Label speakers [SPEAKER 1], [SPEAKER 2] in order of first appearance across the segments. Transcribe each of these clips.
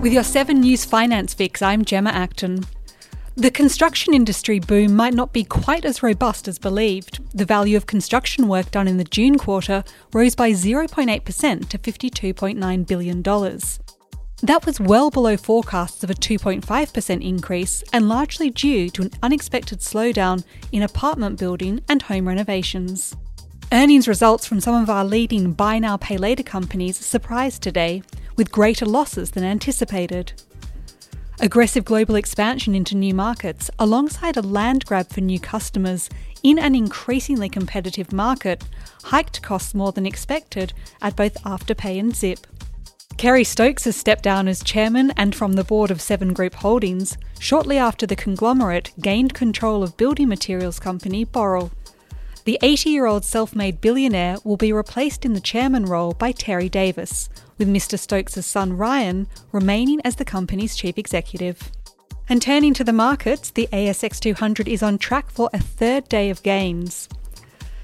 [SPEAKER 1] With your 7 News Finance Fix, I'm Gemma Acton. The construction industry boom might not be quite as robust as believed. The value of construction work done in the June quarter rose by 0.8% to $52.9 billion. That was well below forecasts of a 2.5% increase and largely due to an unexpected slowdown in apartment building and home renovations. Earnings results from some of our leading buy now, pay later companies surprised today, with greater losses than anticipated. Aggressive global expansion into new markets, alongside a land grab for new customers in an increasingly competitive market, hiked costs more than expected at both Afterpay and Zip. Kerry Stokes has stepped down as chairman and from the board of Seven Group Holdings shortly after the conglomerate gained control of building materials company Boral. The 80 year old self made billionaire will be replaced in the chairman role by Terry Davis, with Mr. Stokes' son Ryan remaining as the company's chief executive. And turning to the markets, the ASX 200 is on track for a third day of gains.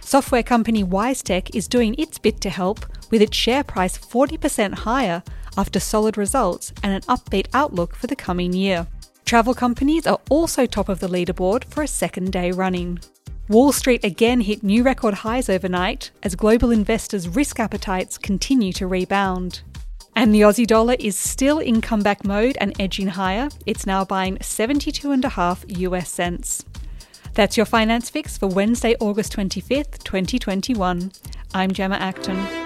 [SPEAKER 1] Software company WiseTech is doing its bit to help, with its share price 40% higher after solid results and an upbeat outlook for the coming year. Travel companies are also top of the leaderboard for a second day running. Wall Street again hit new record highs overnight as global investors' risk appetites continue to rebound. And the Aussie dollar is still in comeback mode and edging higher. It's now buying 72.5 US cents. That's your finance fix for Wednesday, August 25th, 2021. I'm Gemma Acton.